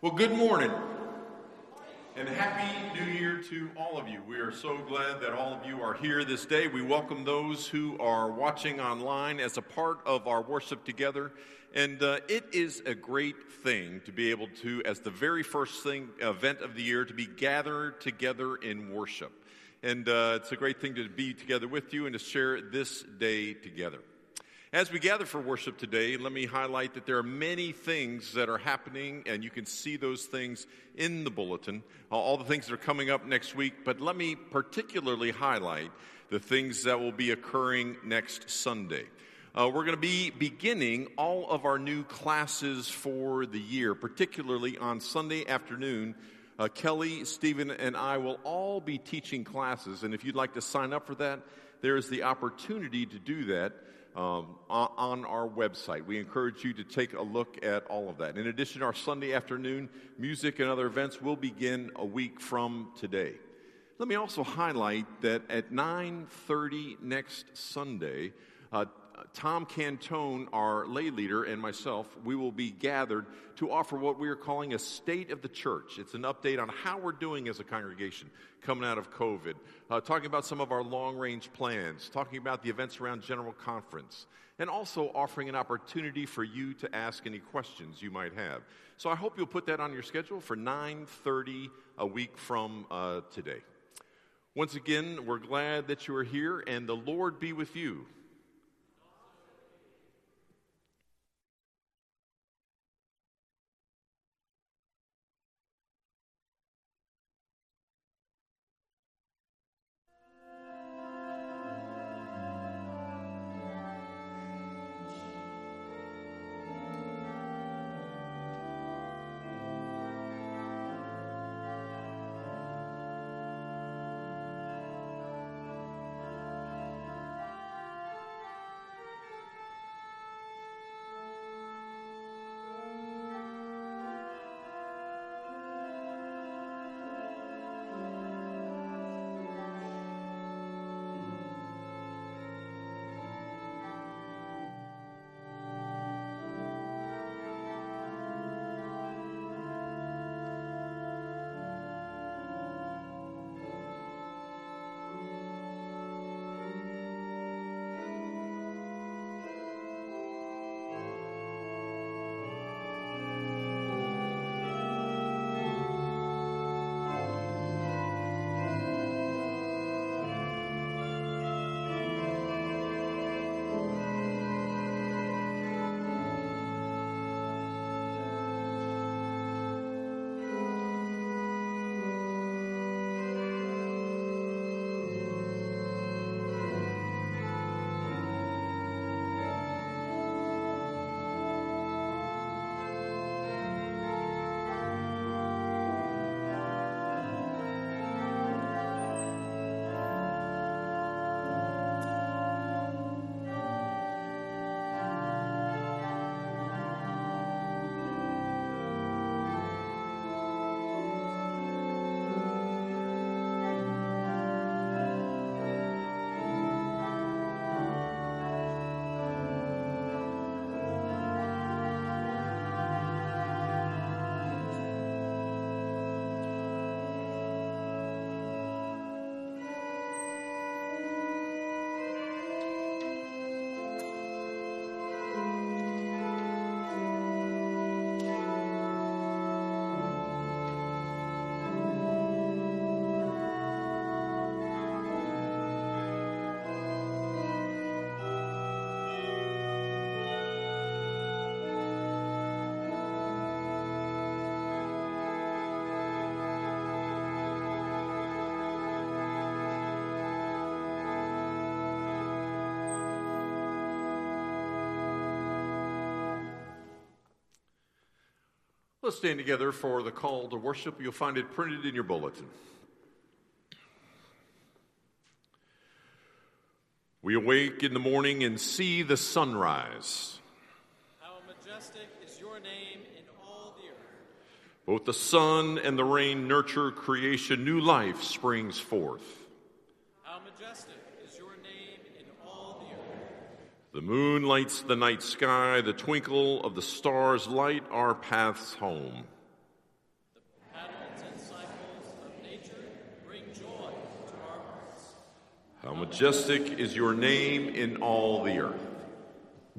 Well, good morning. And happy New Year to all of you. We are so glad that all of you are here this day. We welcome those who are watching online as a part of our worship together. And uh, it is a great thing to be able to, as the very first thing, event of the year, to be gathered together in worship. And uh, it's a great thing to be together with you and to share this day together. As we gather for worship today, let me highlight that there are many things that are happening, and you can see those things in the bulletin, all the things that are coming up next week. But let me particularly highlight the things that will be occurring next Sunday. Uh, we're going to be beginning all of our new classes for the year, particularly on Sunday afternoon. Uh, Kelly, Stephen, and I will all be teaching classes, and if you'd like to sign up for that, there is the opportunity to do that um, on our website. We encourage you to take a look at all of that. In addition, our Sunday afternoon music and other events will begin a week from today. Let me also highlight that at 9:30 next Sunday, uh, Tom Cantone, our lay leader, and myself, we will be gathered to offer what we are calling a state of the church. It's an update on how we're doing as a congregation coming out of COVID, uh, talking about some of our long range plans, talking about the events around General Conference, and also offering an opportunity for you to ask any questions you might have. So I hope you'll put that on your schedule for 9:30 a week from uh, today. Once again, we're glad that you are here, and the Lord be with you. Let's stand together for the call to worship. You'll find it printed in your bulletin. We awake in the morning and see the sunrise. How majestic is your name in all the earth. Both the sun and the rain nurture creation, new life springs forth. How majestic the moon lights the night sky, the twinkle of the stars light our paths home. The patterns and cycles of nature bring joy to our hearts. How majestic is your name in all the earth.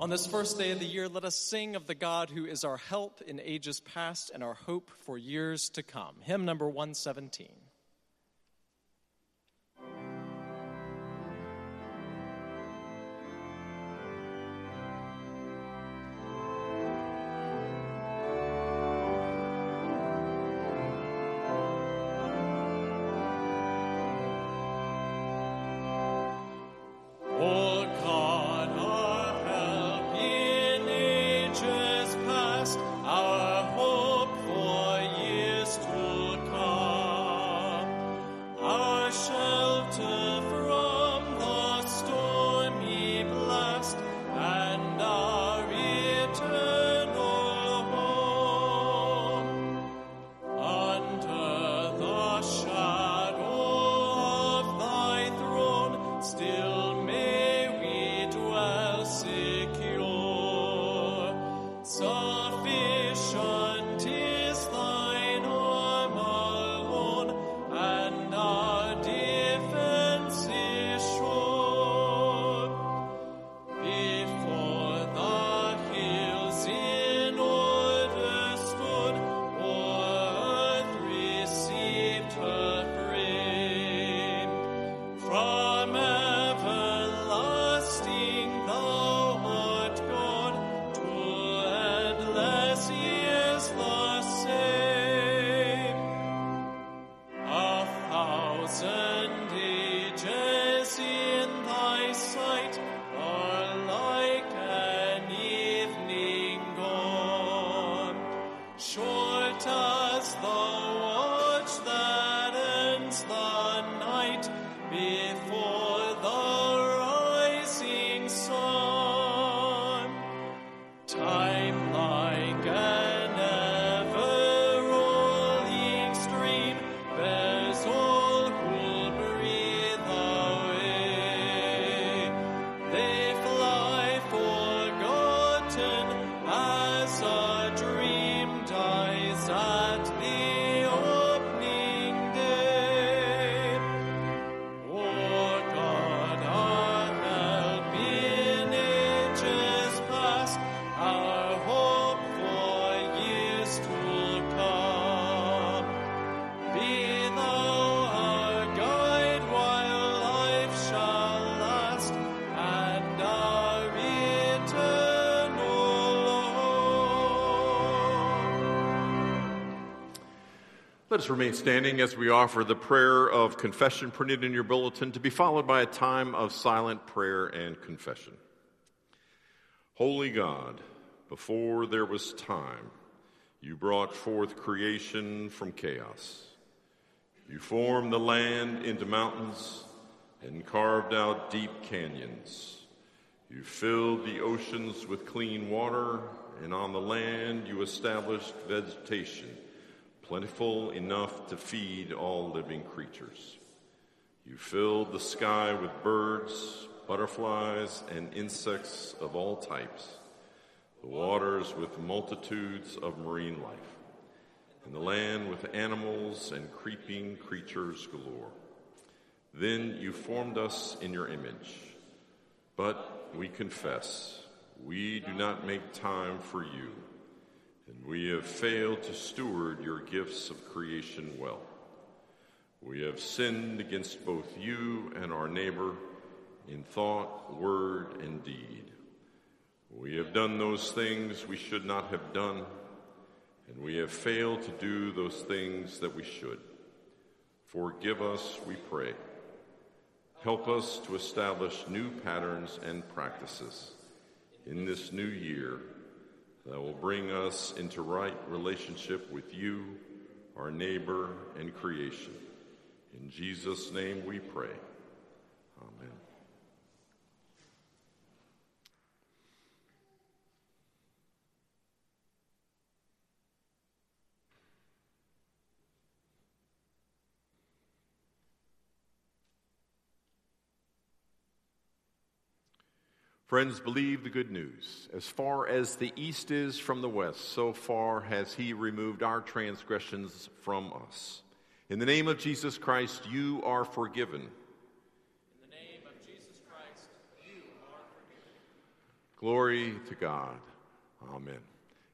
On this first day of the year, let us sing of the God who is our help in ages past and our hope for years to come. Hymn number 117. Remain standing as we offer the prayer of confession printed in your bulletin to be followed by a time of silent prayer and confession. Holy God, before there was time, you brought forth creation from chaos. You formed the land into mountains and carved out deep canyons. You filled the oceans with clean water, and on the land you established vegetation, plentiful enough to feed all living creatures. You filled the sky with birds, butterflies, and insects of all types, the waters with multitudes of marine life, and the land with animals and creeping creatures galore. Then you formed us in your image. But we confess, we do not make time for you, and we have failed to steward your gifts of creation well. We have sinned against both you and our neighbor in thought, word, and deed. We have done those things we should not have done, and we have failed to do those things that we should. Forgive us, we pray. Help us to establish new patterns and practices in this new year that will bring us into right relationship with you, our neighbor, and creation. In Jesus' name we pray. Amen. Friends, believe the good news. As far as the east is from the west, so far has he removed our transgressions from us. In the name of Jesus Christ, you are forgiven. In the name of Jesus Christ, you are forgiven. Glory to God. Amen.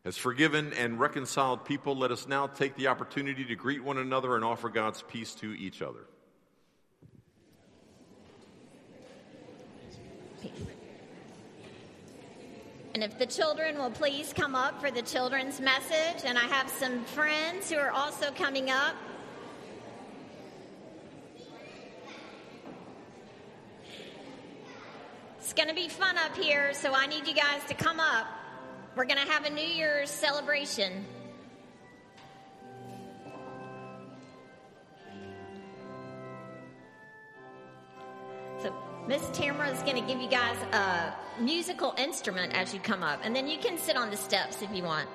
As forgiven and reconciled people, let us now take the opportunity to greet one another and offer God's peace to each other. And if the children will please come up for the children's message, and I have some friends who are also coming up. It's going to be fun up here, so I need you guys to come up. We're going to have a New Year's celebration. Miss Tamara is going to give you guys a musical instrument as you come up, and then you can sit on the steps if you want.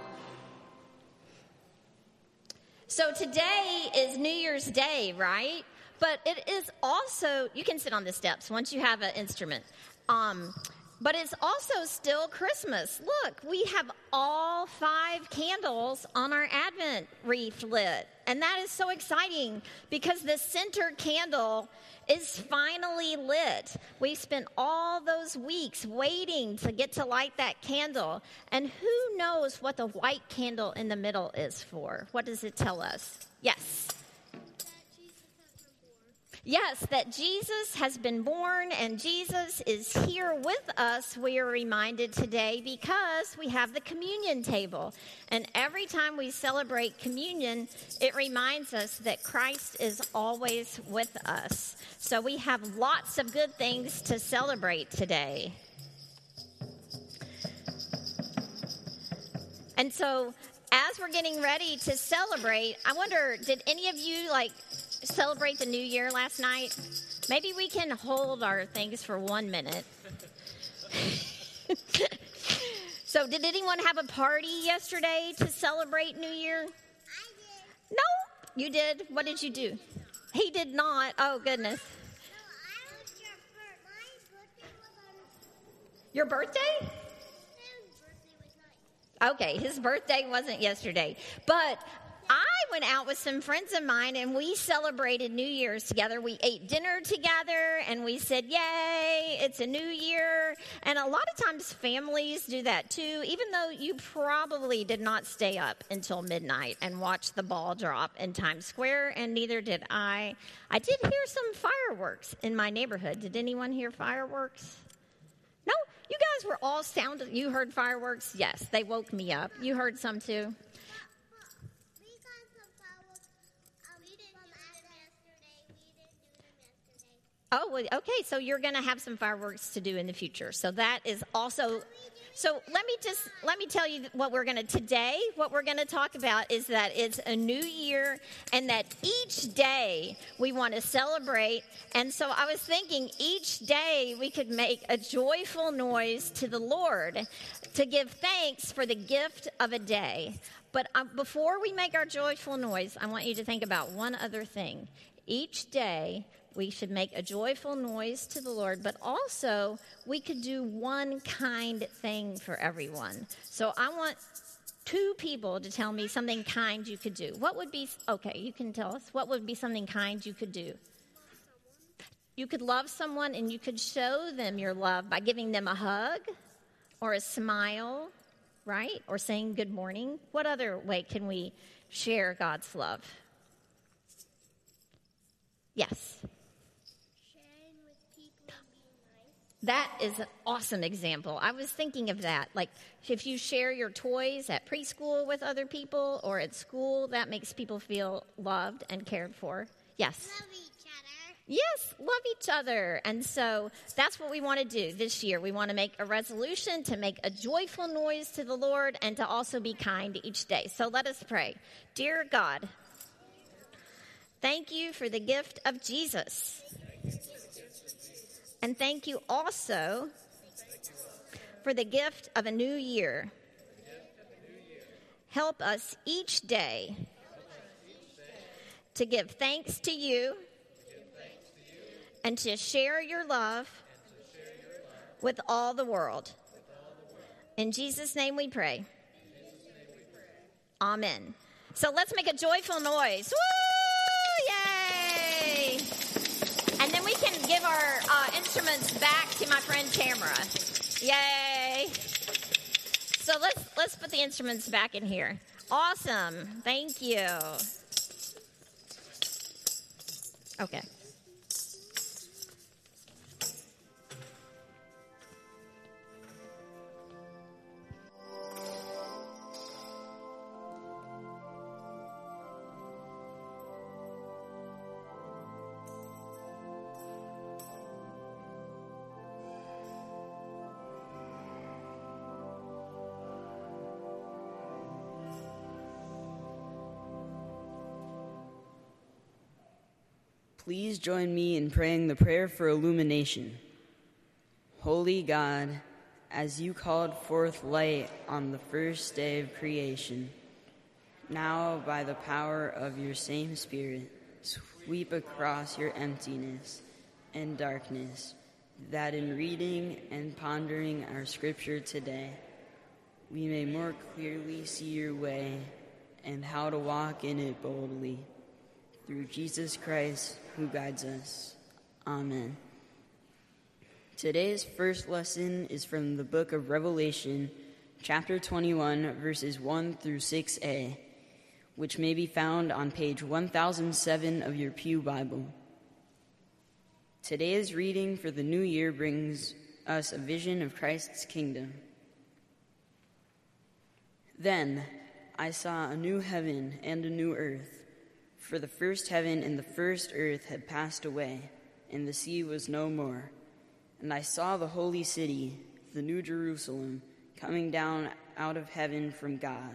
So, today is New Year's Day, right? But it is also, you can sit on the steps once you have an instrument. Um, but it's also still Christmas. Look, we have all five candles on our Advent wreath lit. And that is so exciting because the center candle is finally lit. We spent all those weeks waiting to get to light that candle. And who knows what the white candle in the middle is for? What does it tell us? Yes. Yes, that Jesus has been born and Jesus is here with us, we are reminded today because we have the communion table. And every time we celebrate communion, it reminds us that Christ is always with us. So we have lots of good things to celebrate today. And so, as we're getting ready to celebrate, I wonder did any of you like celebrate the new year last night? Maybe we can hold our things for one minute. so, did anyone have a party yesterday to celebrate New Year? I did. No, you did. What did you do? He did not. Oh, goodness. No, I was your birthday was on. Your birthday? Sam's birthday was not. Okay, his birthday wasn't yesterday. But I went out with some friends of mine and we celebrated New Year's together. We ate dinner together and we said, Yay, it's a new year. And a lot of times families do that too, even though you probably did not stay up until midnight and watch the ball drop in Times Square, and neither did I. I did hear some fireworks in my neighborhood. Did anyone hear fireworks? No, you guys were all sound. You heard fireworks? Yes, they woke me up. You heard some too. We got some fireworks. Um, we didn't do them yesterday. We didn't do them yesterday. Oh, well, okay. So you're going to have some fireworks to do in the future. So that is also. So let me just let me tell you what we're going to today. What we're going to talk about is that it's a new year, and that each day we want to celebrate. And so I was thinking each day we could make a joyful noise to the Lord to give thanks for the gift of a day. But uh, before we make our joyful noise, I want you to think about one other thing. Each day, we should make a joyful noise to the Lord, but also we could do one kind thing for everyone. So I want two people to tell me something kind you could do. What would be, okay, you can tell us, what would be something kind you could do? You could love someone and you could show them your love by giving them a hug or a smile, right? Or saying good morning. What other way can we share God's love? Yes. Sharing with people and being nice. That is an awesome example. I was thinking of that. Like, if you share your toys at preschool with other people or at school, that makes people feel loved and cared for. Yes. Love each other. Yes, love each other. And so that's what we want to do this year. We want to make a resolution to make a joyful noise to the Lord and to also be kind each day. So let us pray. Dear God, thank you for the gift of Jesus. And thank you also for the gift of a new year. Help us each day to give thanks to you and to share your love with all the world. In Jesus' name we pray. Amen. So let's make a joyful noise. Woo! Yay! And then we can give our uh, instruments back to my friend Tamara. Yay! So let's let's put the instruments back in here. Awesome. Thank you. Okay. Please join me in praying the prayer for illumination. Holy God, as you called forth light on the first day of creation, now by the power of your same Spirit, sweep across your emptiness and darkness, that in reading and pondering our scripture today, we may more clearly see your way and how to walk in it boldly. Through Jesus Christ, who guides us. Amen. Today's first lesson is from the book of Revelation, chapter 21, verses 1 through 6a, which may be found on page 1007 of your Pew Bible. Today's reading for the new year brings us a vision of Christ's kingdom. Then I saw a new heaven and a new earth. For the first heaven and the first earth had passed away, and the sea was no more. And I saw the holy city, the new Jerusalem, coming down out of heaven from God,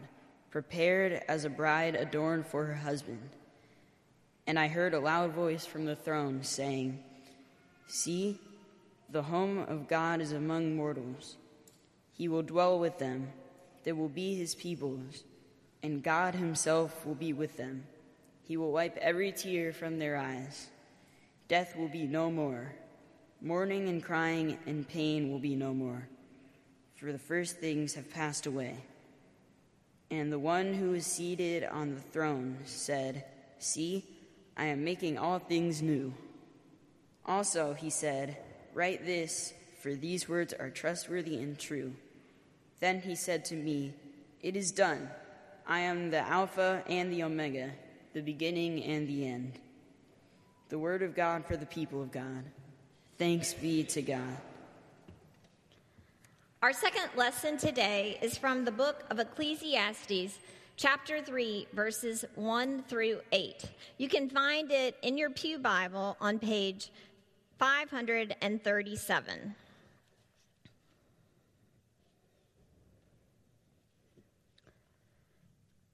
prepared as a bride adorned for her husband. And I heard a loud voice from the throne saying, See, the home of God is among mortals. He will dwell with them, they will be his peoples, and God himself will be with them. He will wipe every tear from their eyes. Death will be no more. Mourning and crying and pain will be no more, for the first things have passed away. And the one who is seated on the throne said, See, I am making all things new. Also, he said, Write this, for these words are trustworthy and true. Then he said to me, It is done. I am the Alpha and the Omega the beginning and the end. The word of God for the people of God. Thanks be to God. Our second lesson today is from the book of Ecclesiastes, chapter 3, verses 1 through 8. You can find it in your Pew Bible on page 537.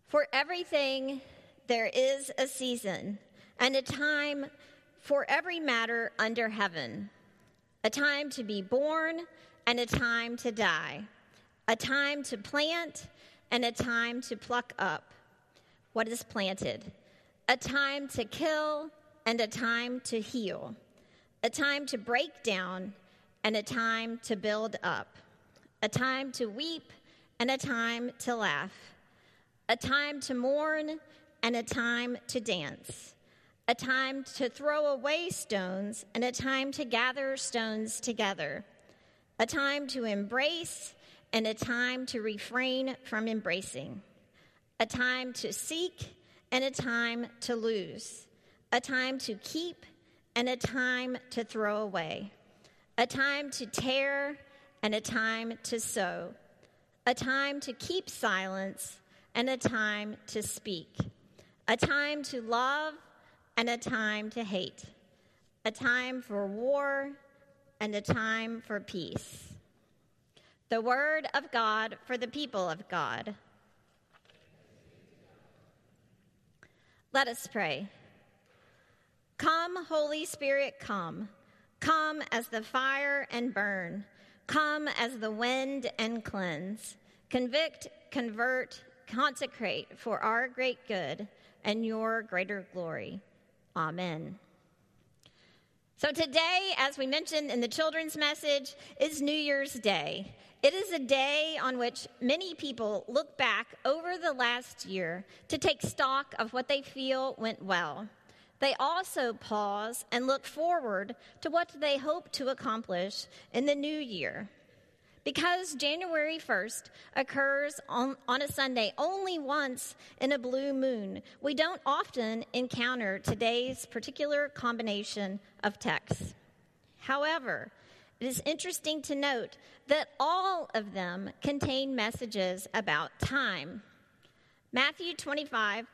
For everything there is a season and a time for every matter under heaven a time to be born and a time to die, a time to plant and a time to pluck up what is planted, a time to kill and a time to heal, a time to break down and a time to build up, a time to weep and a time to laugh, a time to mourn and a time to dance, a time to throw away stones and a time to gather stones together, a time to embrace and a time to refrain from embracing, a time to seek and a time to lose, a time to keep and a time to throw away, a time to tear and a time to sow, a time to keep silence and a time to speak a time to love and a time to hate, a time for war and a time for peace. The word of God for the people of God. Let us pray. Come, Holy Spirit, come. Come as the fire and burn. Come as the wind and cleanse. Convict, convert, consecrate for our great good and your greater glory. Amen. So, today, as we mentioned in the children's message, is New Year's Day. It is a day on which many people look back over the last year to take stock of what they feel went well. They also pause and look forward to what they hope to accomplish in the new year. Because January 1st occurs on, on a Sunday only once in a blue moon, we don't often encounter today's particular combination of texts. However, it is interesting to note that all of them contain messages about time. Matthew 25,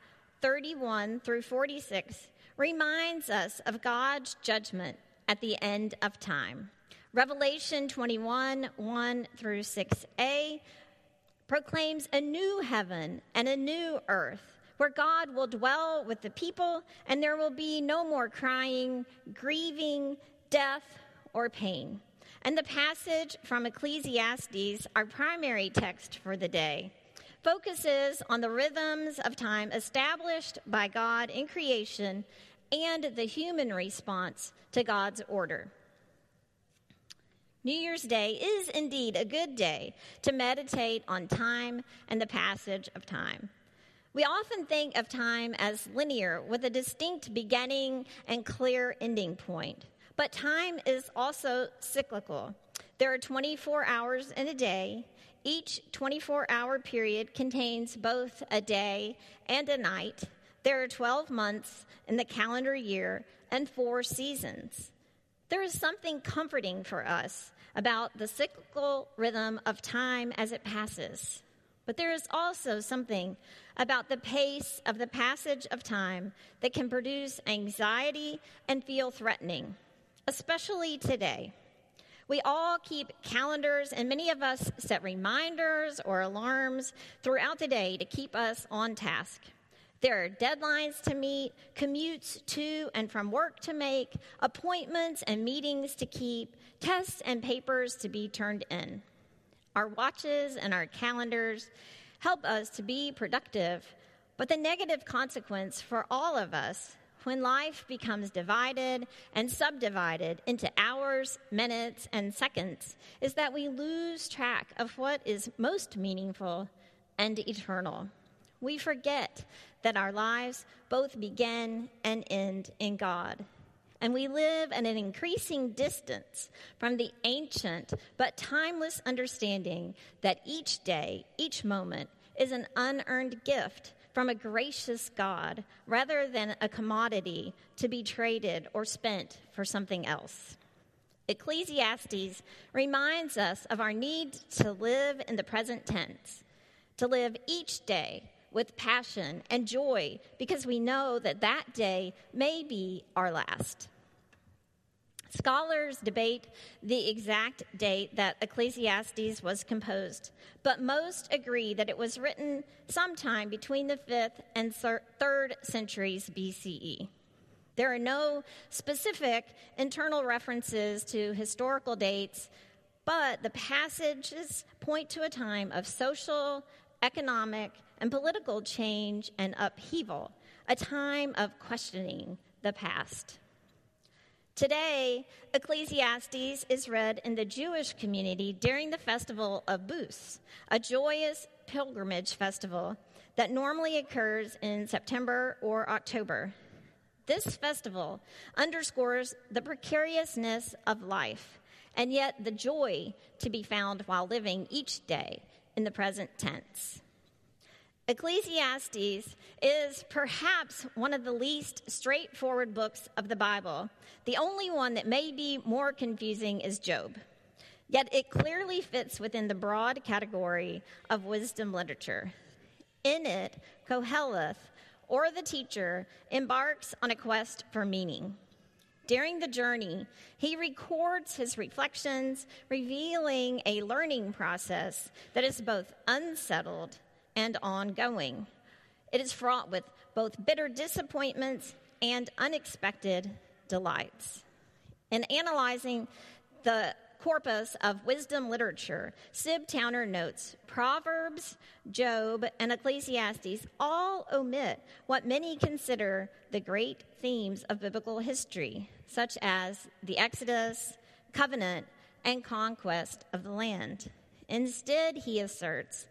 31 through 46 reminds us of God's judgment at the end of time. Revelation 21 1 through 6a proclaims a new heaven and a new earth where God will dwell with the people and there will be no more crying, grieving, death, or pain. And the passage from Ecclesiastes, our primary text for the day, focuses on the rhythms of time established by God in creation and the human response to God's order. New Year's Day is indeed a good day to meditate on time and the passage of time. We often think of time as linear with a distinct beginning and clear ending point. But time is also cyclical. There are 24 hours in a day. Each 24 hour period contains both a day and a night. There are 12 months in the calendar year and four seasons. There is something comforting for us about the cyclical rhythm of time as it passes. But there is also something about the pace of the passage of time that can produce anxiety and feel threatening, especially today. We all keep calendars, and many of us set reminders or alarms throughout the day to keep us on task. There are deadlines to meet, commutes to and from work to make, appointments and meetings to keep, tests and papers to be turned in. Our watches and our calendars help us to be productive, but the negative consequence for all of us when life becomes divided and subdivided into hours, minutes, and seconds is that we lose track of what is most meaningful and eternal. We forget that our lives both begin and end in God. And we live at an increasing distance from the ancient but timeless understanding that each day, each moment, is an unearned gift from a gracious God rather than a commodity to be traded or spent for something else. Ecclesiastes reminds us of our need to live in the present tense, to live each day with passion and joy because we know that that day may be our last. Scholars debate the exact date that Ecclesiastes was composed, but most agree that it was written sometime between the 5th and 3rd centuries BCE. There are no specific internal references to historical dates, but the passages point to a time of social, economic, and political change and upheaval, a time of questioning the past. Today, Ecclesiastes is read in the Jewish community during the festival of Booths, a joyous pilgrimage festival that normally occurs in September or October. This festival underscores the precariousness of life and yet the joy to be found while living each day in the present tense. Ecclesiastes is perhaps one of the least straightforward books of the Bible. The only one that may be more confusing is Job. Yet it clearly fits within the broad category of wisdom literature. In it, Koheleth, or the teacher, embarks on a quest for meaning. During the journey, he records his reflections, revealing a learning process that is both unsettled and ongoing. It is fraught with both bitter disappointments and unexpected delights. In analyzing the corpus of wisdom literature, Sib Towner notes Proverbs, Job, and Ecclesiastes all omit what many consider the great themes of biblical history, such as the Exodus, covenant, and conquest of the land. Instead, he asserts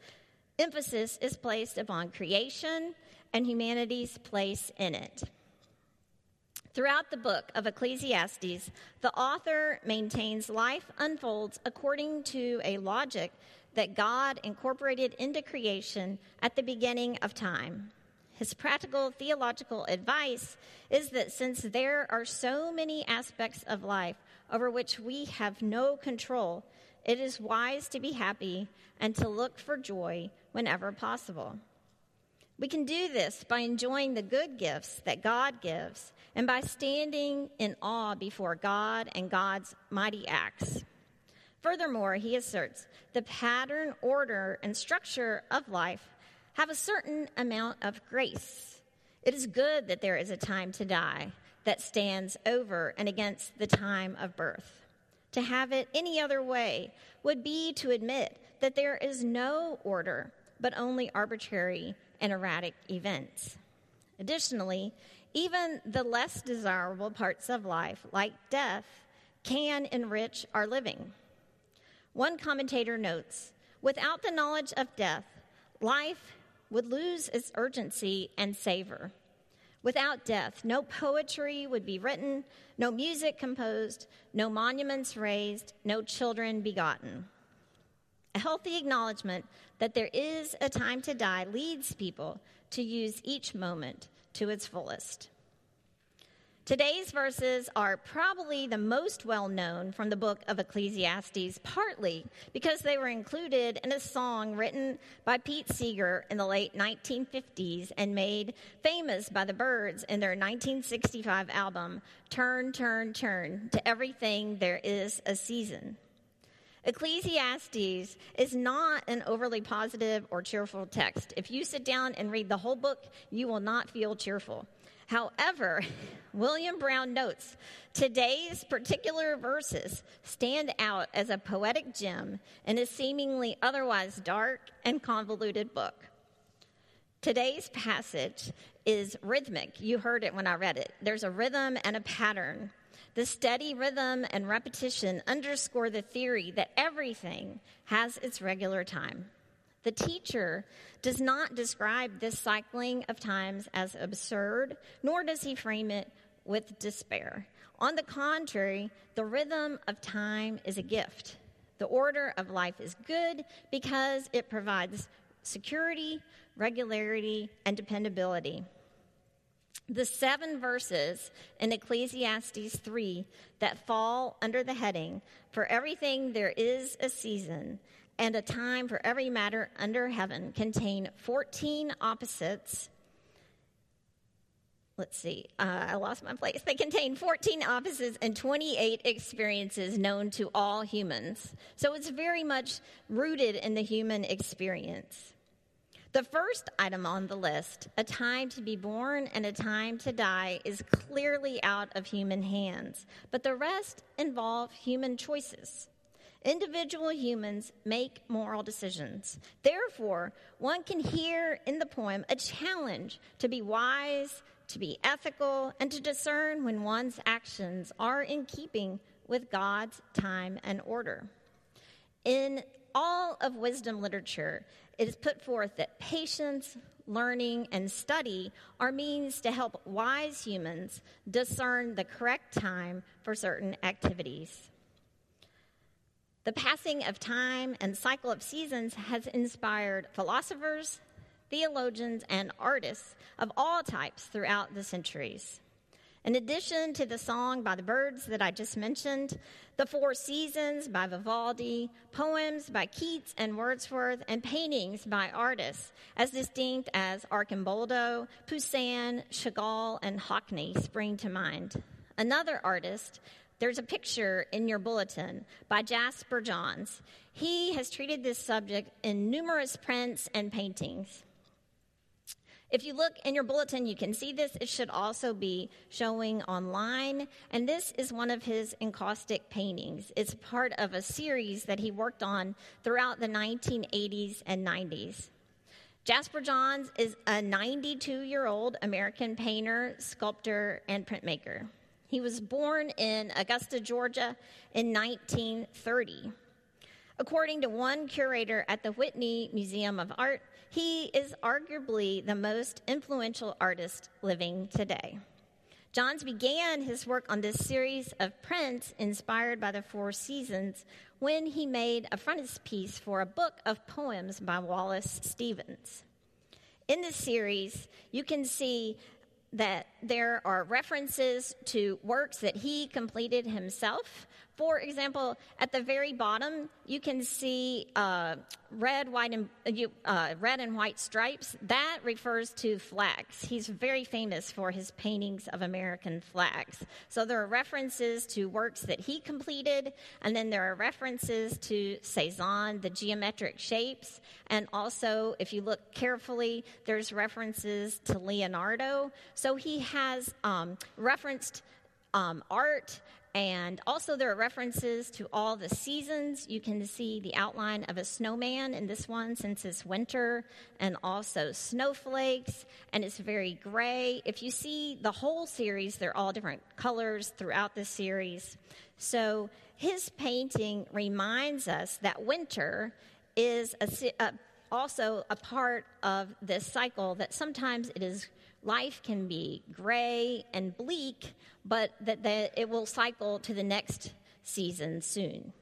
emphasis is placed upon creation and humanity's place in it. Throughout the book of Ecclesiastes, the author maintains life unfolds according to a logic that God incorporated into creation at the beginning of time. His practical theological advice is that since there are so many aspects of life over which we have no control, it is wise to be happy and to look for joy whenever possible. We can do this by enjoying the good gifts that God gives and by standing in awe before God and God's mighty acts. Furthermore, he asserts the pattern, order, and structure of life have a certain amount of grace. It is good that there is a time to die that stands over and against the time of birth. To have it any other way would be to admit that there is no order, but only arbitrary and erratic events. Additionally, even the less desirable parts of life, like death, can enrich our living. One commentator notes without the knowledge of death, life would lose its urgency and savor. Without death, no poetry would be written, no music composed, no monuments raised, no children begotten. A healthy acknowledgement that there is a time to die leads people to use each moment to its fullest. Today's verses are probably the most well known from the book of Ecclesiastes, partly because they were included in a song written by Pete Seeger in the late 1950s and made famous by the Byrds in their 1965 album, Turn, Turn, Turn, to Everything There Is a Season. Ecclesiastes is not an overly positive or cheerful text. If you sit down and read the whole book, you will not feel cheerful. However, William Brown notes today's particular verses stand out as a poetic gem in a seemingly otherwise dark and convoluted book. Today's passage is rhythmic. You heard it when I read it. There's a rhythm and a pattern. The steady rhythm and repetition underscore the theory that everything has its regular time. The teacher does not describe this cycling of times as absurd, nor does he frame it with despair. On the contrary, the rhythm of time is a gift. The order of life is good because it provides security, regularity, and dependability. The seven verses in Ecclesiastes 3 that fall under the heading, For everything there is a season, and a time for every matter under heaven contain 14 opposites. Let's see, uh, I lost my place. They contain 14 opposites and 28 experiences known to all humans. So it's very much rooted in the human experience. The first item on the list, a time to be born and a time to die, is clearly out of human hands, but the rest involve human choices. Individual humans make moral decisions. Therefore, one can hear in the poem a challenge to be wise, to be ethical, and to discern when one's actions are in keeping with God's time and order. In all of wisdom literature, it is put forth that patience, learning, and study are means to help wise humans discern the correct time for certain activities. The passing of time and cycle of seasons has inspired philosophers, theologians, and artists of all types throughout the centuries. In addition to the song by the Byrds that I just mentioned, the Four Seasons by Vivaldi, poems by Keats and Wordsworth, and paintings by artists as distinct as Arcimboldo, Poussin, Chagall, and Hockney spring to mind. Another artist there's a picture in your bulletin by Jasper Johns. He has treated this subject in numerous prints and paintings. If you look in your bulletin, you can see this. It should also be showing online. And this is one of his encaustic paintings. It's part of a series that he worked on throughout the 1980s and 90s. Jasper Johns is a 92 year old American painter, sculptor, and printmaker. He was born in Augusta, Georgia in 1930. According to one curator at the Whitney Museum of Art, he is arguably the most influential artist living today. Johns began his work on this series of prints inspired by the Four Seasons when he made a frontispiece for a book of poems by Wallace Stevens. In this series, you can see that there are references to works that he completed himself, for example, at the very bottom, you can see uh, red, white, and uh, red and white stripes. That refers to flags. He's very famous for his paintings of American flags. So there are references to works that he completed, and then there are references to Cezanne, the geometric shapes, and also, if you look carefully, there's references to Leonardo. So he has um, referenced um, art and also, there are references to all the seasons. You can see the outline of a snowman in this one since it's winter, and also snowflakes, and it's very gray. If you see the whole series, they're all different colors throughout the series. So, his painting reminds us that winter is a, a, also a part of this cycle, that sometimes it is life can be gray and bleak, but that it will cycle to the next season soon.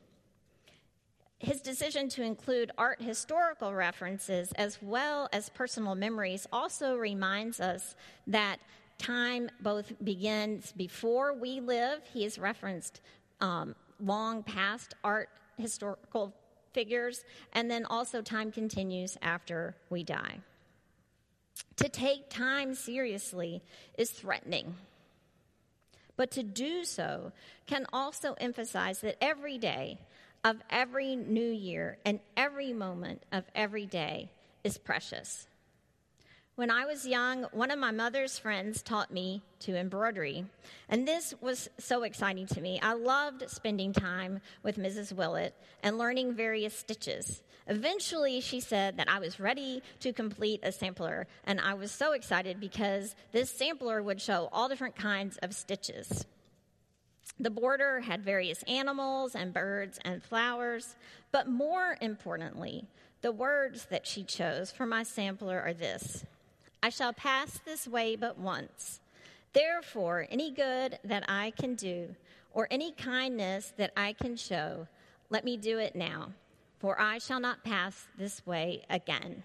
His decision to include art historical references as well as personal memories also reminds us that time both begins before we live. He has referenced um, long past art historical figures, and then also time continues after we die. To take time seriously is threatening. But to do so can also emphasize that every day of every new year and every moment of every day is precious. When I was young, one of my mother's friends taught me to embroidery, and this was so exciting to me. I loved spending time with Mrs. Willett and learning various stitches. Eventually, she said that I was ready to complete a sampler, and I was so excited because this sampler would show all different kinds of stitches. The border had various animals and birds and flowers, but more importantly, the words that she chose for my sampler are this I shall pass this way but once. Therefore, any good that I can do, or any kindness that I can show, let me do it now, for I shall not pass this way again.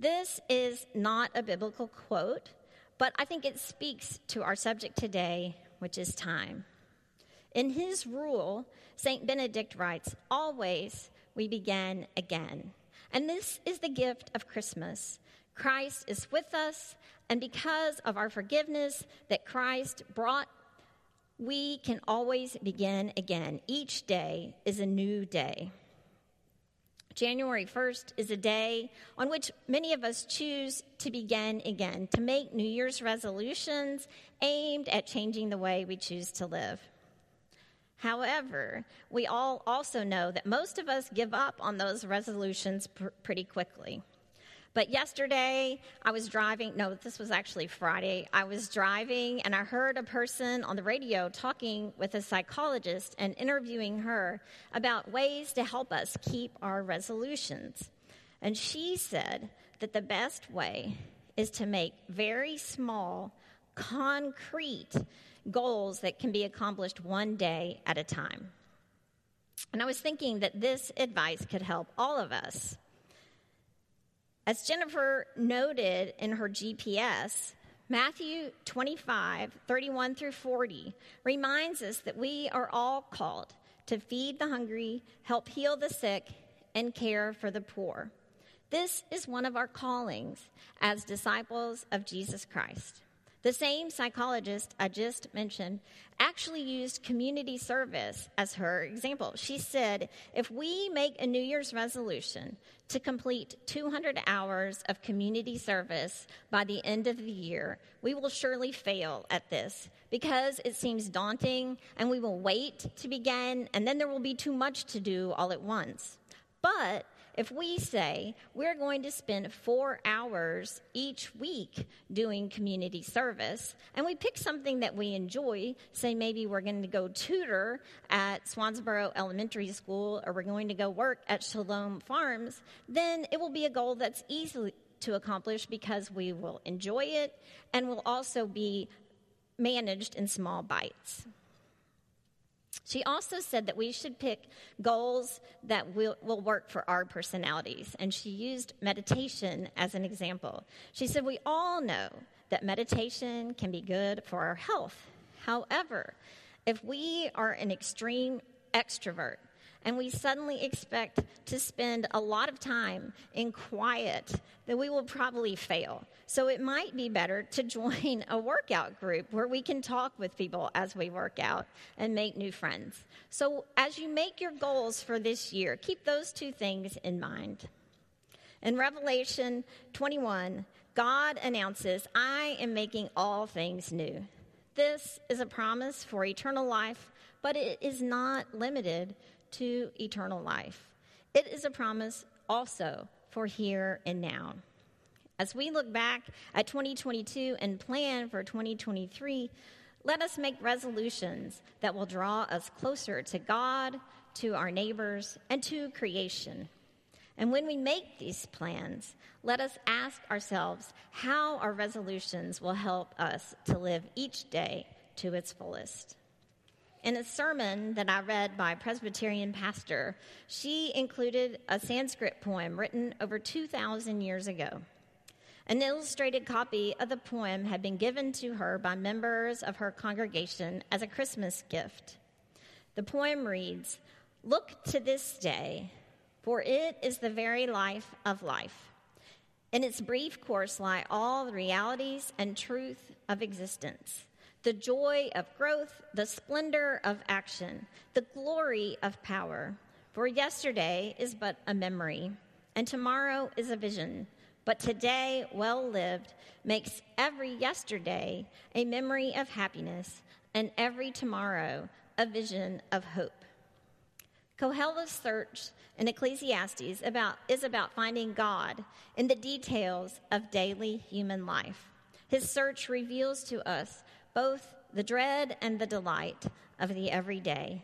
This is not a biblical quote, but I think it speaks to our subject today, which is time. In his rule, St. Benedict writes, Always we begin again. And this is the gift of Christmas Christ is with us, and because of our forgiveness that Christ brought, we can always begin again. Each day is a new day. January 1st is a day on which many of us choose to begin again, to make New Year's resolutions aimed at changing the way we choose to live. However, we all also know that most of us give up on those resolutions pr- pretty quickly. But yesterday, I was driving, no, this was actually Friday. I was driving and I heard a person on the radio talking with a psychologist and interviewing her about ways to help us keep our resolutions. And she said that the best way is to make very small, concrete goals that can be accomplished one day at a time. And I was thinking that this advice could help all of us. As Jennifer noted in her GPS, Matthew 25, 31 through 40 reminds us that we are all called to feed the hungry, help heal the sick, and care for the poor. This is one of our callings as disciples of Jesus Christ. The same psychologist I just mentioned actually used community service as her example. She said, if we make a New Year's resolution to complete 200 hours of community service by the end of the year, we will surely fail at this because it seems daunting and we will wait to begin and then there will be too much to do all at once. But if we say we're going to spend four hours each week doing community service, and we pick something that we enjoy, say maybe we're going to go tutor at Swansboro Elementary School or we're going to go work at Shalom Farms, then it will be a goal that's easy to accomplish because we will enjoy it and will also be managed in small bites. She also said that we should pick goals that will, will work for our personalities, and she used meditation as an example. She said, We all know that meditation can be good for our health. However, if we are an extreme extrovert and we suddenly expect to spend a lot of time in quiet, then we will probably fail. So it might be better to join a workout group where we can talk with people as we work out and make new friends. So as you make your goals for this year, keep those two things in mind. In Revelation 21, God announces, I am making all things new. This is a promise for eternal life, but it is not limited to eternal life. It is a promise also for here and now. As we look back at 2022 and plan for 2023, let us make resolutions that will draw us closer to God, to our neighbors, and to creation. And when we make these plans, let us ask ourselves how our resolutions will help us to live each day to its fullest. In a sermon that I read by a Presbyterian pastor, she included a Sanskrit poem written over 2,000 years ago. An illustrated copy of the poem had been given to her by members of her congregation as a Christmas gift. The poem reads Look to this day, for it is the very life of life. In its brief course lie all the realities and truth of existence the joy of growth, the splendor of action, the glory of power. For yesterday is but a memory, and tomorrow is a vision. But today, well lived, makes every yesterday a memory of happiness, and every tomorrow a vision of hope. Koheleth's search in Ecclesiastes about, is about finding God in the details of daily human life. His search reveals to us both the dread and the delight of the everyday.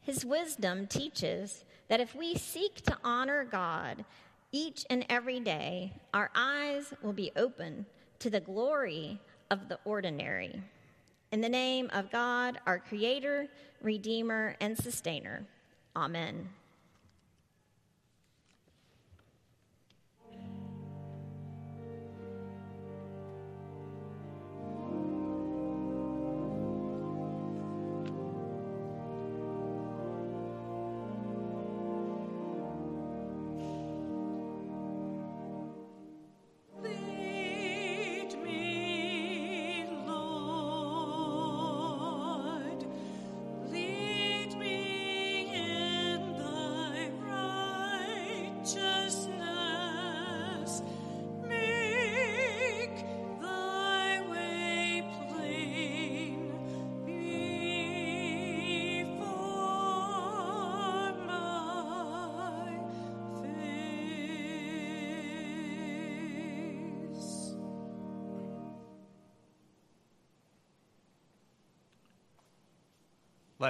His wisdom teaches that if we seek to honor God each and every day, our eyes will be open to the glory of the ordinary. In the name of God, our Creator, Redeemer, and Sustainer. Amen.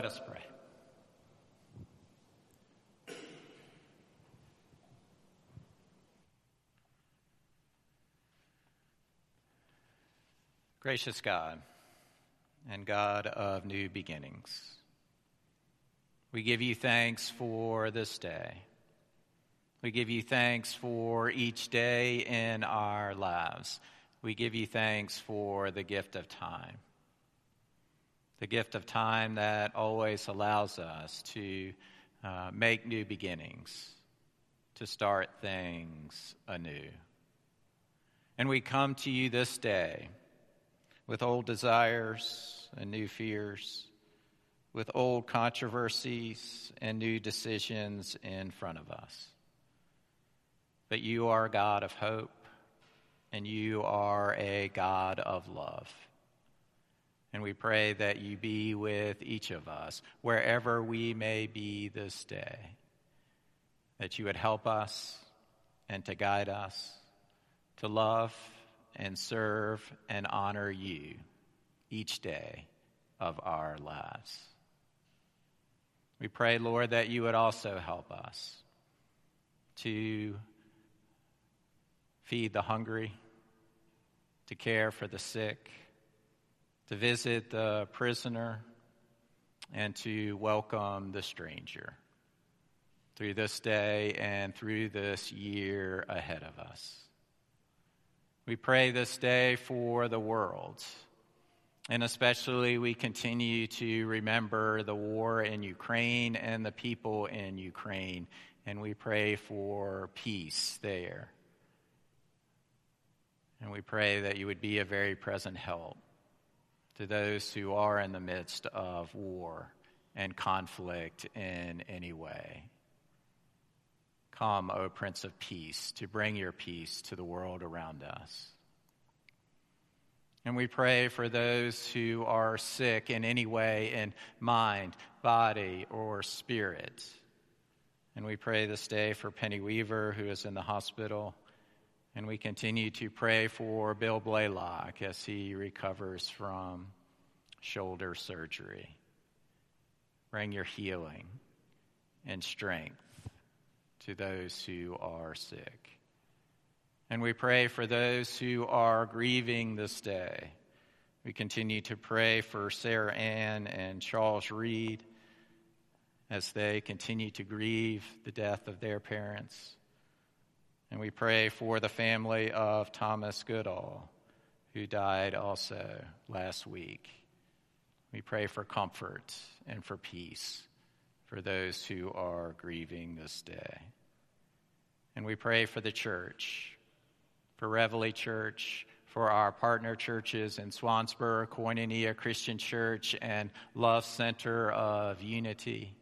Let us pray. Gracious God and God of new beginnings, we give you thanks for this day. We give you thanks for each day in our lives. We give you thanks for the gift of time the gift of time that always allows us to uh, make new beginnings, to start things anew. And we come to you this day with old desires and new fears, with old controversies and new decisions in front of us. But you are a God of hope, and you are a God of love. And we pray that you be with each of us, wherever we may be this day, that you would help us and to guide us to love and serve and honor you each day of our lives. We pray, Lord, that you would also help us to feed the hungry, to care for the sick to visit the prisoner, and to welcome the stranger through this day and through this year ahead of us. We pray this day for the world. And especially, we continue to remember the war in Ukraine and the people in Ukraine, and we pray for peace there. And we pray that you would be a very present help to those who are in the midst of war and conflict in any way. Come, O Prince of Peace, to bring your peace to the world around us. And we pray for those who are sick in any way in mind, body, or spirit. And we pray this day for Penny Weaver, who is in the hospital. And we continue to pray for Bill Blaylock as he recovers from shoulder surgery. Bring your healing and strength to those who are sick. And we pray for those who are grieving this day. We continue to pray for Sarah Ann and Charles Reed as they continue to grieve the death of their parents. And we pray for the family of Thomas Goodall, who died also last week. We pray for comfort and for peace for those who are grieving this day. And we pray for the church for Reveille Church, for our partner churches in Swansboro, Koinonia Christian Church, and Love Center of Unity.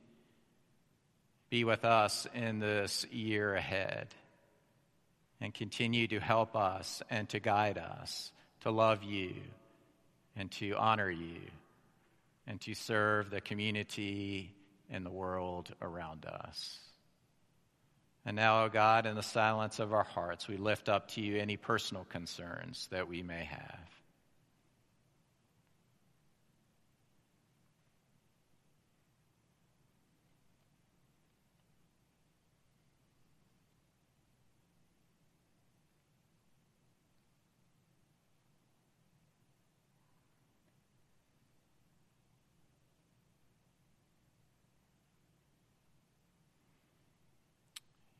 Be with us in this year ahead and continue to help us and to guide us to love you and to honor you and to serve the community and the world around us. And now, O oh God, in the silence of our hearts, we lift up to you any personal concerns that we may have.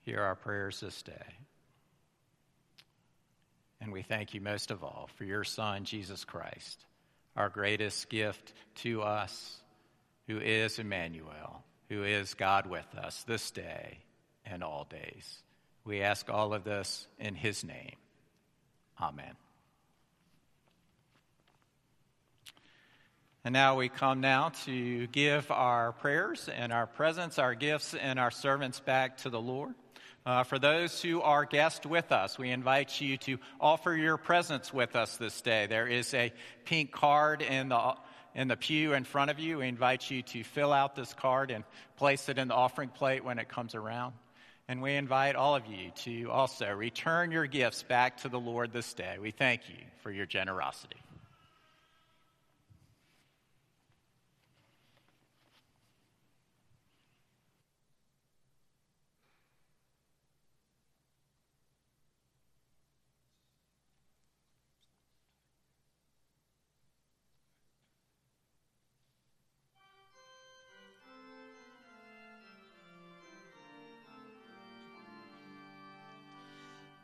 Hear our prayers this day. And we thank you most of all for your Son, Jesus Christ, our greatest gift to us, who is Emmanuel, who is God with us this day and all days. We ask all of this in his name. Amen. And now we come now to give our prayers and our presents, our gifts, and our servants back to the Lord. Uh, for those who are guests with us, we invite you to offer your presence with us this day. There is a pink card in the in the pew in front of you. We invite you to fill out this card and place it in the offering plate when it comes around. And we invite all of you to also return your gifts back to the Lord this day. We thank you for your generosity.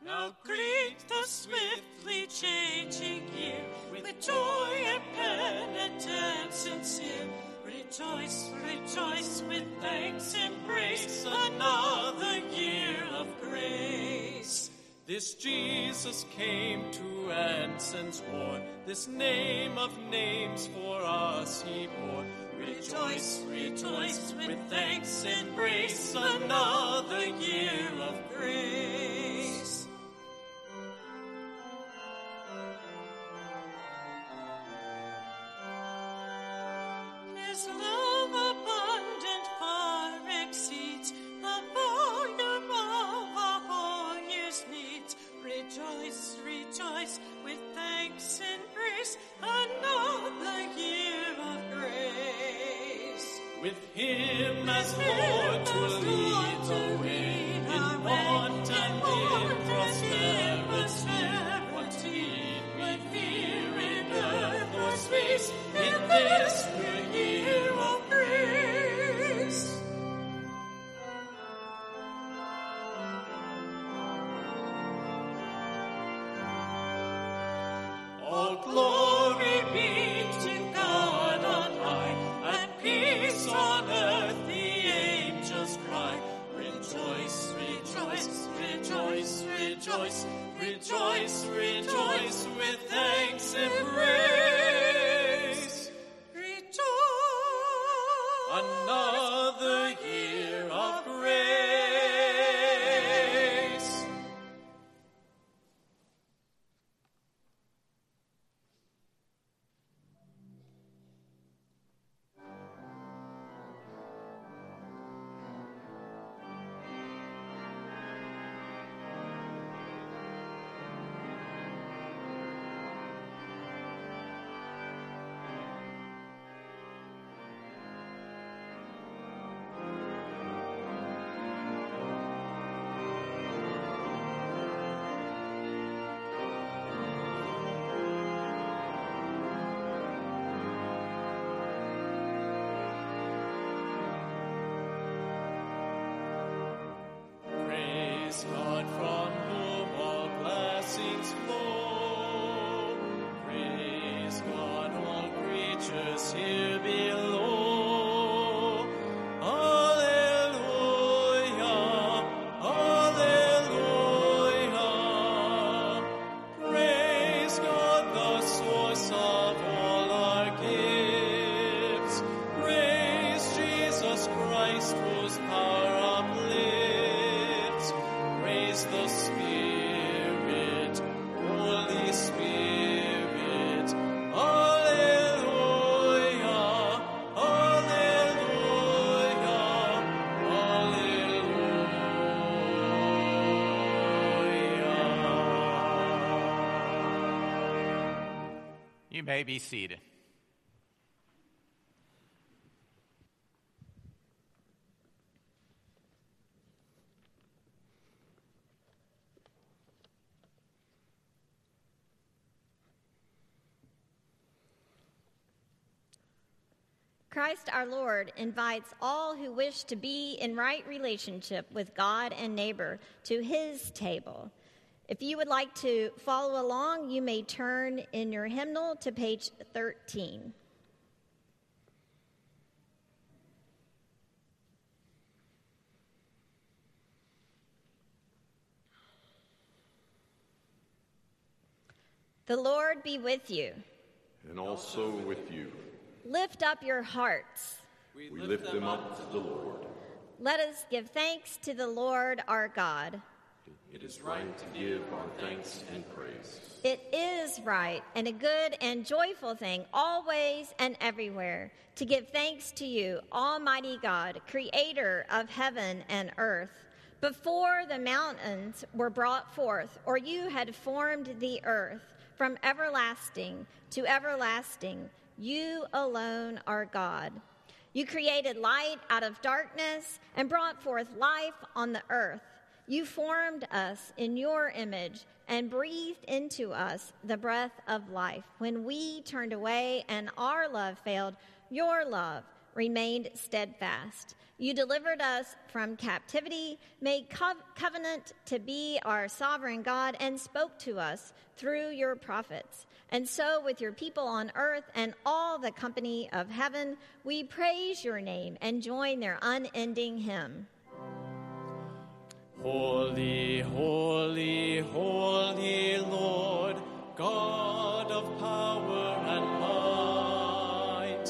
Now greet the swiftly changing year with joy and penitence sincere. Rejoice, rejoice with thanks, embrace another year of grace. This Jesus came to ensigns war, this name of names for us he bore. Rejoice, rejoice with thanks, embrace another year of grace. God from whom all blessings flow. Praise God, all creatures here May be seated. Christ our Lord invites all who wish to be in right relationship with God and neighbor to his table. If you would like to follow along, you may turn in your hymnal to page 13. The Lord be with you. And also with you. Lift up your hearts. We lift them up to the Lord. Let us give thanks to the Lord our God. It is right to give our thanks and praise. It is right and a good and joyful thing, always and everywhere, to give thanks to you, Almighty God, creator of heaven and earth. Before the mountains were brought forth, or you had formed the earth from everlasting to everlasting, you alone are God. You created light out of darkness and brought forth life on the earth. You formed us in your image and breathed into us the breath of life. When we turned away and our love failed, your love remained steadfast. You delivered us from captivity, made co- covenant to be our sovereign God, and spoke to us through your prophets. And so, with your people on earth and all the company of heaven, we praise your name and join their unending hymn. Holy, holy, holy Lord, God of power and might.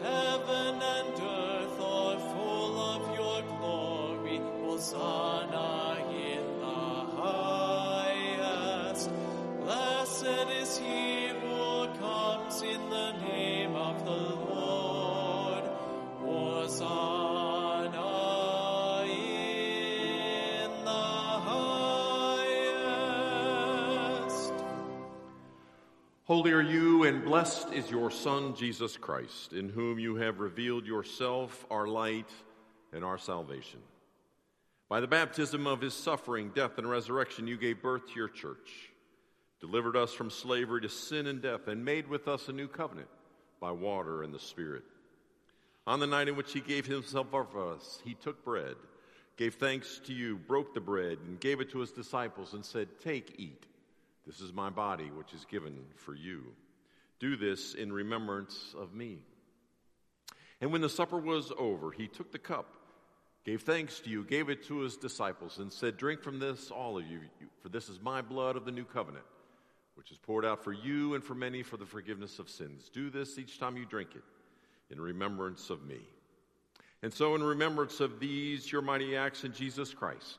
Heaven and earth are full of your glory. Hosanna in the highest. Blessed is he who comes in the Holy are you, and blessed is your Son, Jesus Christ, in whom you have revealed yourself, our light and our salvation. By the baptism of his suffering, death, and resurrection, you gave birth to your church, delivered us from slavery to sin and death, and made with us a new covenant by water and the Spirit. On the night in which he gave himself up for us, he took bread, gave thanks to you, broke the bread, and gave it to his disciples, and said, Take, eat. This is my body, which is given for you. Do this in remembrance of me. And when the supper was over, he took the cup, gave thanks to you, gave it to his disciples, and said, Drink from this, all of you, for this is my blood of the new covenant, which is poured out for you and for many for the forgiveness of sins. Do this each time you drink it in remembrance of me. And so, in remembrance of these, your mighty acts in Jesus Christ,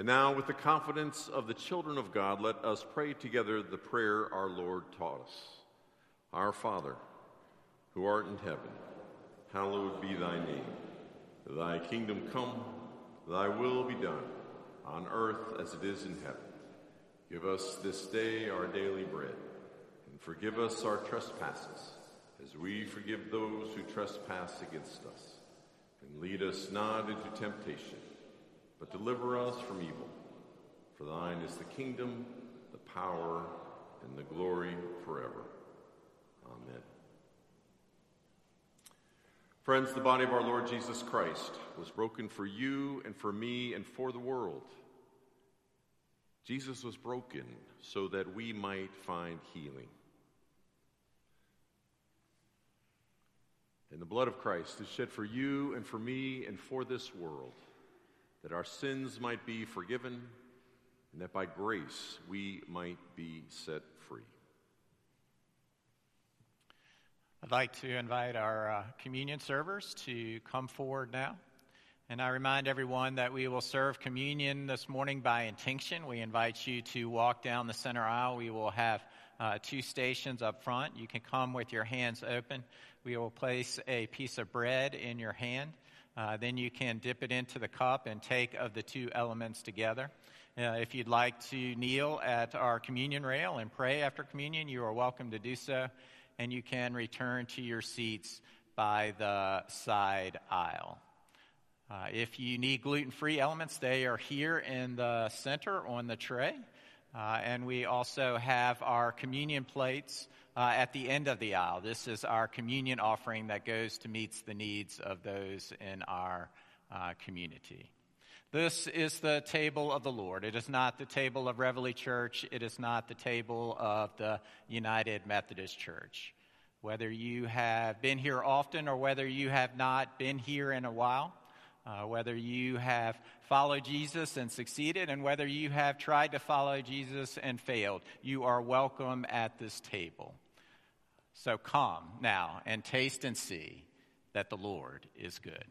And now, with the confidence of the children of God, let us pray together the prayer our Lord taught us. Our Father, who art in heaven, hallowed be thy name. Thy kingdom come, thy will be done, on earth as it is in heaven. Give us this day our daily bread, and forgive us our trespasses, as we forgive those who trespass against us. And lead us not into temptation, but deliver us from evil. For thine is the kingdom, the power, and the glory forever. Amen. Friends, the body of our Lord Jesus Christ was broken for you and for me and for the world. Jesus was broken so that we might find healing. And the blood of Christ is shed for you and for me and for this world, that our sins might be forgiven and that by grace we might be set free. I'd like to invite our uh, communion servers to come forward now. And I remind everyone that we will serve communion this morning by intinction. We invite you to walk down the center aisle. We will have uh, two stations up front. You can come with your hands open. We will place a piece of bread in your hand. Uh, then you can dip it into the cup and take of the two elements together. Uh, if you'd like to kneel at our communion rail and pray after communion, you are welcome to do so. And you can return to your seats by the side aisle. Uh, if you need gluten free elements, they are here in the center on the tray. Uh, and we also have our communion plates uh, at the end of the aisle. This is our communion offering that goes to meet the needs of those in our uh, community. This is the table of the Lord. It is not the table of Reveille Church. It is not the table of the United Methodist Church. Whether you have been here often or whether you have not been here in a while, uh, whether you have followed Jesus and succeeded, and whether you have tried to follow Jesus and failed, you are welcome at this table. So come now and taste and see that the Lord is good.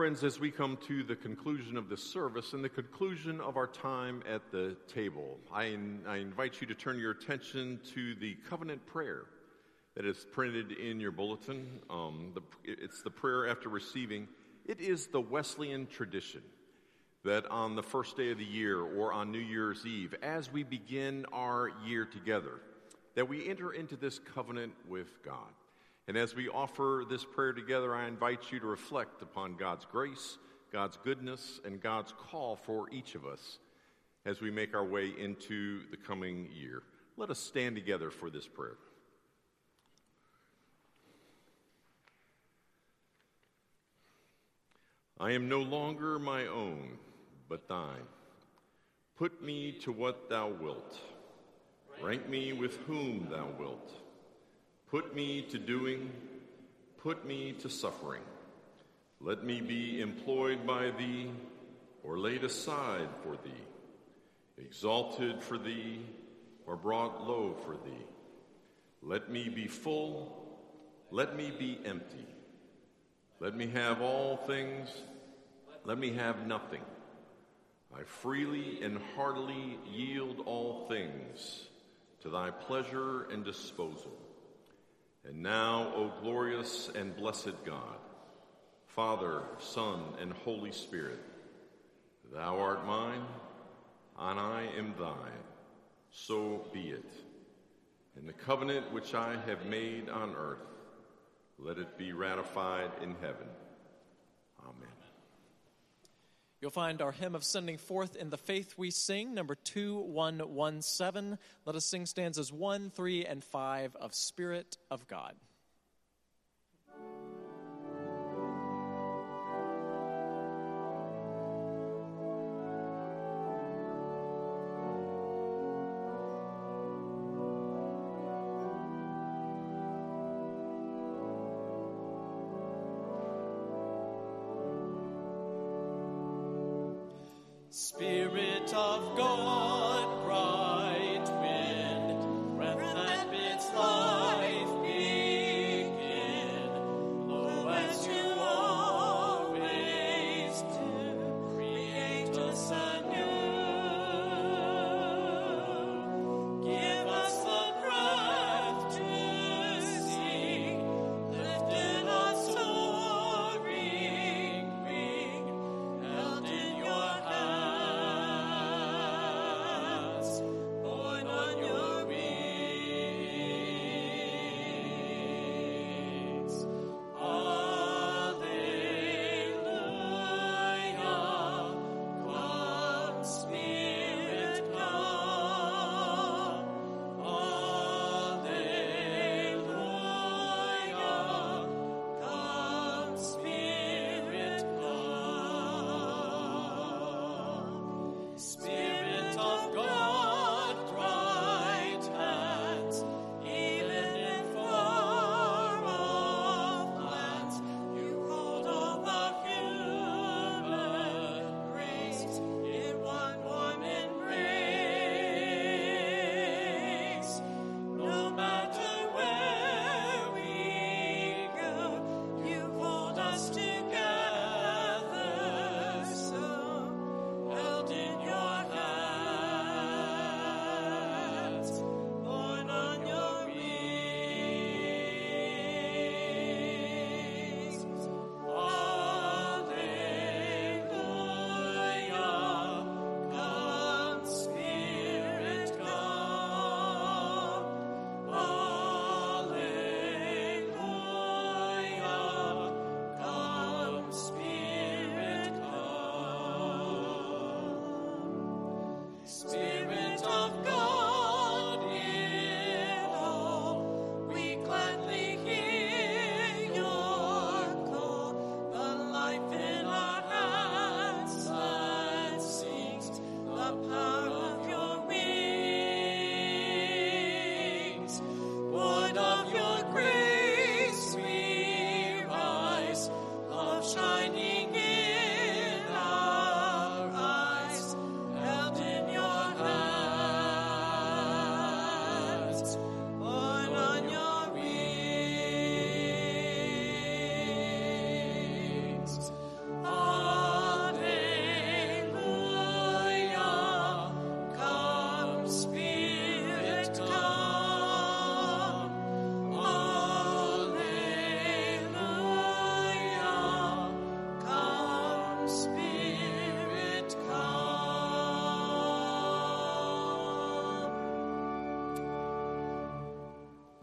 Friends, as we come to the conclusion of this service and the conclusion of our time at the table, I, in- I invite you to turn your attention to the covenant prayer that is printed in your bulletin. Um, the, it's the prayer after receiving. It is the Wesleyan tradition that on the first day of the year or on New Year's Eve, as we begin our year together, that we enter into this covenant with God. And as we offer this prayer together, I invite you to reflect upon God's grace, God's goodness, and God's call for each of us as we make our way into the coming year. Let us stand together for this prayer. I am no longer my own, but thine. Put me to what thou wilt. Rank me with whom thou wilt. Put me to doing, put me to suffering. Let me be employed by thee or laid aside for thee, exalted for thee or brought low for thee. Let me be full, let me be empty. Let me have all things, let me have nothing. I freely and heartily yield all things to thy pleasure and disposal. And now, O glorious and blessed God, Father, Son, and Holy Spirit, thou art mine, and I am thine. So be it. In the covenant which I have made on earth, let it be ratified in heaven. Amen. You'll find our hymn of sending forth in the faith we sing, number 2117. Let us sing stanzas 1, 3, and 5 of Spirit of God.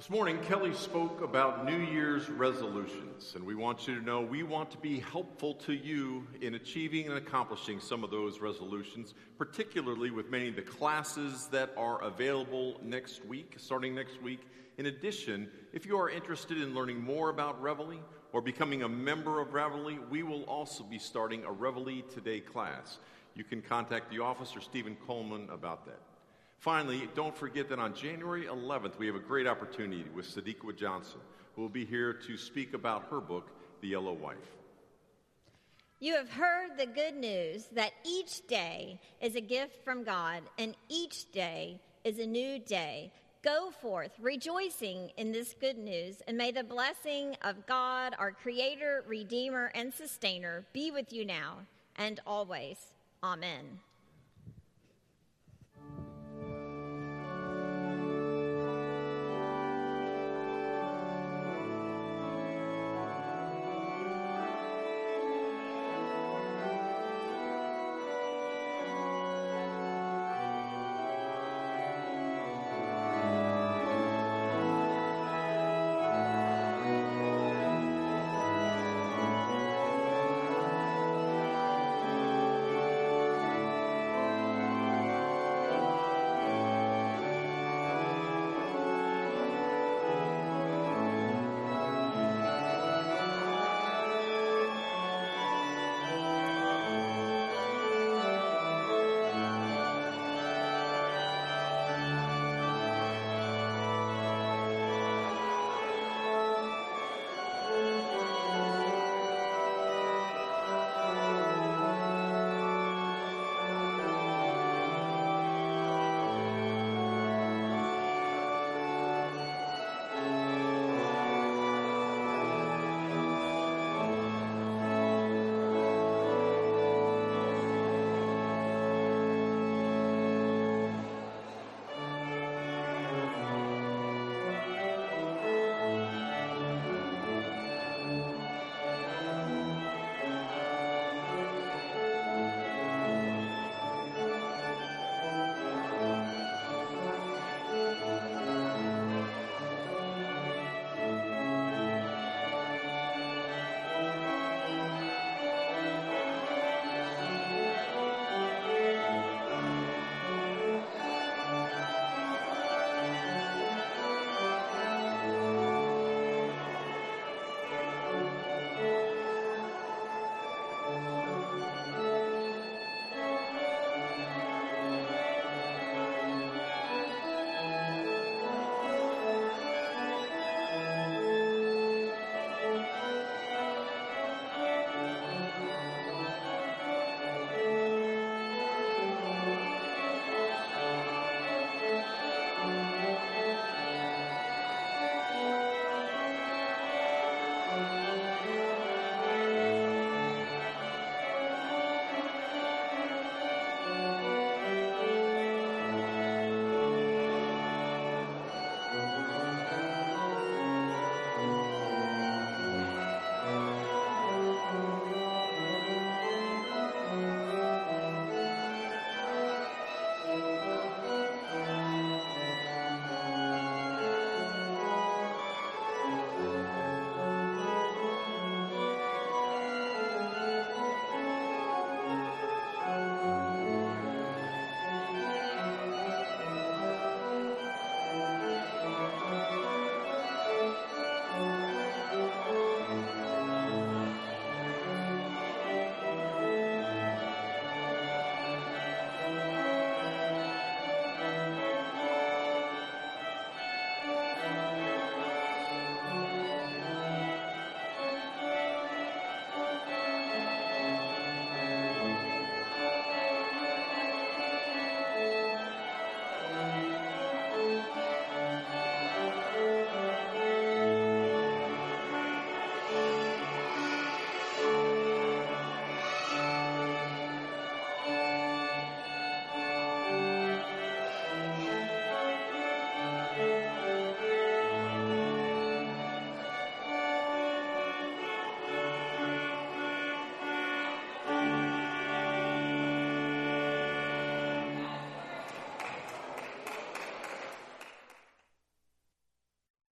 This morning, Kelly spoke about New Year's resolutions, and we want you to know we want to be helpful to you in achieving and accomplishing some of those resolutions, particularly with many of the classes that are available next week, starting next week. In addition, if you are interested in learning more about Reveille or becoming a member of Reveille, we will also be starting a Reveille Today class. You can contact the office or Stephen Coleman about that. Finally, don't forget that on January 11th, we have a great opportunity with Sadeqa Johnson, who will be here to speak about her book, The Yellow Wife. You have heard the good news that each day is a gift from God, and each day is a new day. Go forth, rejoicing in this good news, and may the blessing of God, our Creator, Redeemer, and Sustainer, be with you now and always. Amen.